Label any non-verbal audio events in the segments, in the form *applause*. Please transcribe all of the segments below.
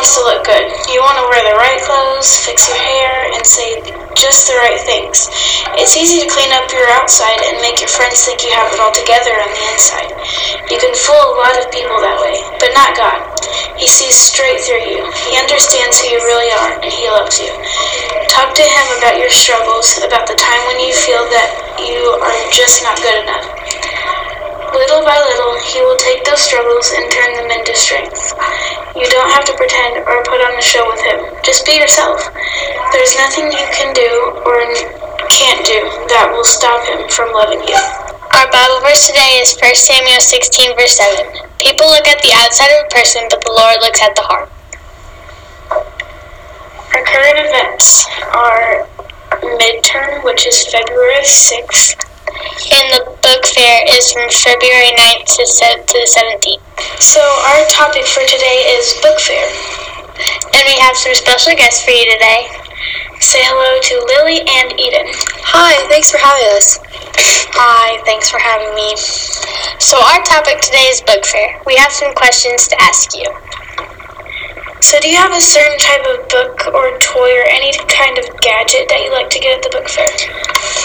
wants to look good. You want to wear the right clothes, fix your hair, and say just the right things. It's easy to clean up your outside and make your friends think you have it all together on the inside. You can fool a lot of people that way, but not God. He sees straight through you. He understands who you really are, and He loves you. Talk to Him about your struggles, about the time when you feel that you are just not good enough. Little by He will take those struggles and turn them into strength. You don't have to pretend or put on a show with Him. Just be yourself. There's nothing you can do or can't do that will stop Him from loving you. Our Bible verse today is 1 Samuel 16, verse 7. People look at the outside of a person, but the Lord looks at the heart. Our current events are midterm, which is February 6th, And the book fair is from February 9th to, to the 17th. So our topic for today is book fair. And we have some special guests for you today. Say hello to Lily and Eden. Hi, thanks for having us. Hi, thanks for having me. So our topic today is book fair. We have some questions to ask you. So do you have a certain type of book or toy or any kind of gadget that you like to get at the book fair?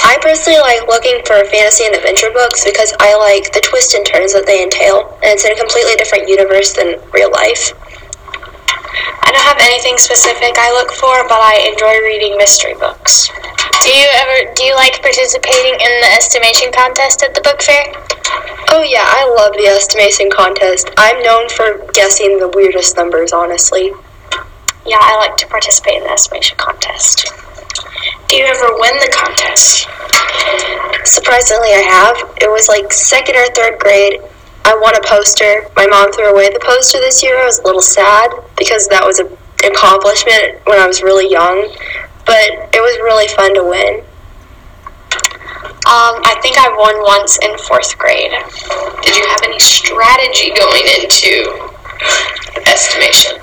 I personally like looking for fantasy and adventure books because I like the twists and turns that they entail, and it's in a completely different universe than real life. I don't have anything specific I look for, but I enjoy reading mystery books. Do you ever do you like participating in the estimation contest at the book fair? Love the estimation contest. I'm known for guessing the weirdest numbers, honestly. Yeah, I like to participate in the estimation contest. Do you ever win the contest? Surprisingly, I have. It was like second or third grade. I won a poster. My mom threw away the poster this year. I was a little sad because that was an accomplishment when I was really young, but it was really fun to win. Um, I think I won once in fourth grade. Did you have any strategy going into estimation?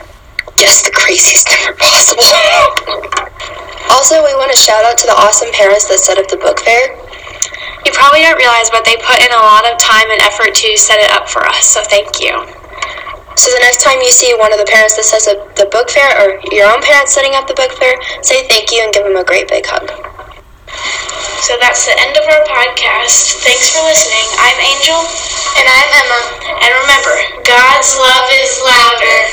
Guess the craziest number possible. *laughs* also, we want to shout out to the awesome parents that set up the book fair. You probably don't realize, but they put in a lot of time and effort to set it up for us, so thank you. So the next time you see one of the parents that sets up the book fair or your own parents setting up the book fair, say thank you and give them a great big hug. So that's the end of our podcast. Thanks for listening. I'm Angel. And I'm Emma. And remember, God's love is louder.